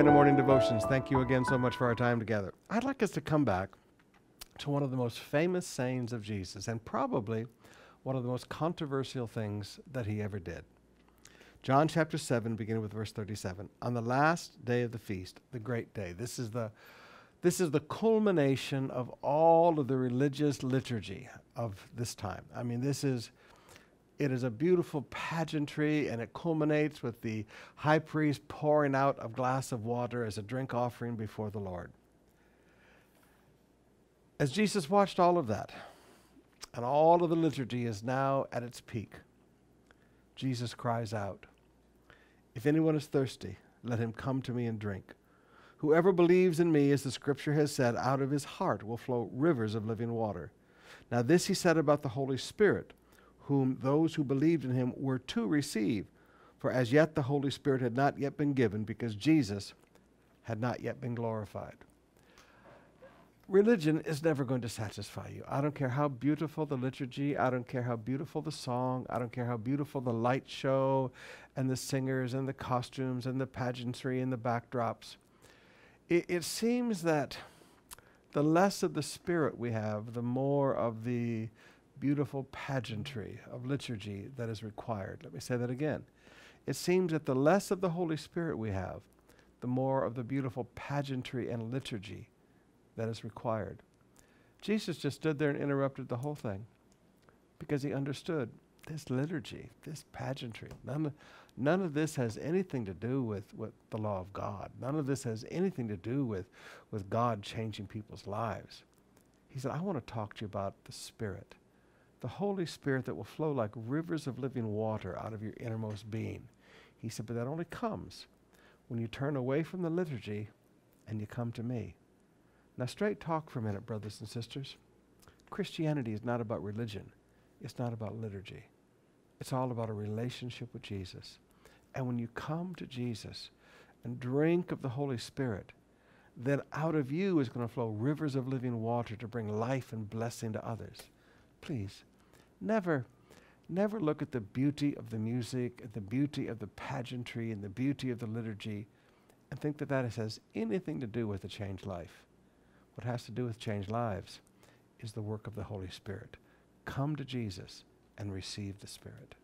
again to Morning Devotions. Thank you again so much for our time together. I'd like us to come back to one of the most famous sayings of Jesus and probably one of the most controversial things that he ever did. John chapter 7, beginning with verse 37. On the last day of the feast, the great day. This is the this is the culmination of all of the religious liturgy of this time. I mean, this is it is a beautiful pageantry and it culminates with the high priest pouring out a glass of water as a drink offering before the Lord. As Jesus watched all of that, and all of the liturgy is now at its peak, Jesus cries out, If anyone is thirsty, let him come to me and drink. Whoever believes in me, as the scripture has said, out of his heart will flow rivers of living water. Now, this he said about the Holy Spirit whom those who believed in him were to receive. For as yet the Holy Spirit had not yet been given because Jesus had not yet been glorified. Religion is never going to satisfy you. I don't care how beautiful the liturgy, I don't care how beautiful the song, I don't care how beautiful the light show and the singers and the costumes and the pageantry and the backdrops. It, it seems that the less of the Spirit we have, the more of the beautiful pageantry of liturgy that is required. Let me say that again. It seems that the less of the Holy Spirit we have, the more of the beautiful pageantry and liturgy that is required. Jesus just stood there and interrupted the whole thing because he understood this liturgy, this pageantry. None of, none of this has anything to do with, with the law of God. None of this has anything to do with, with God changing people's lives. He said, I want to talk to you about the Spirit the Holy Spirit that will flow like rivers of living water out of your innermost being. He said, but that only comes when you turn away from the liturgy and you come to me. Now, straight talk for a minute, brothers and sisters. Christianity is not about religion, it's not about liturgy. It's all about a relationship with Jesus. And when you come to Jesus and drink of the Holy Spirit, then out of you is going to flow rivers of living water to bring life and blessing to others. Please Never, never look at the beauty of the music, at the beauty of the pageantry, and the beauty of the liturgy, and think that that has anything to do with a changed life. What has to do with changed lives is the work of the Holy Spirit. Come to Jesus and receive the Spirit.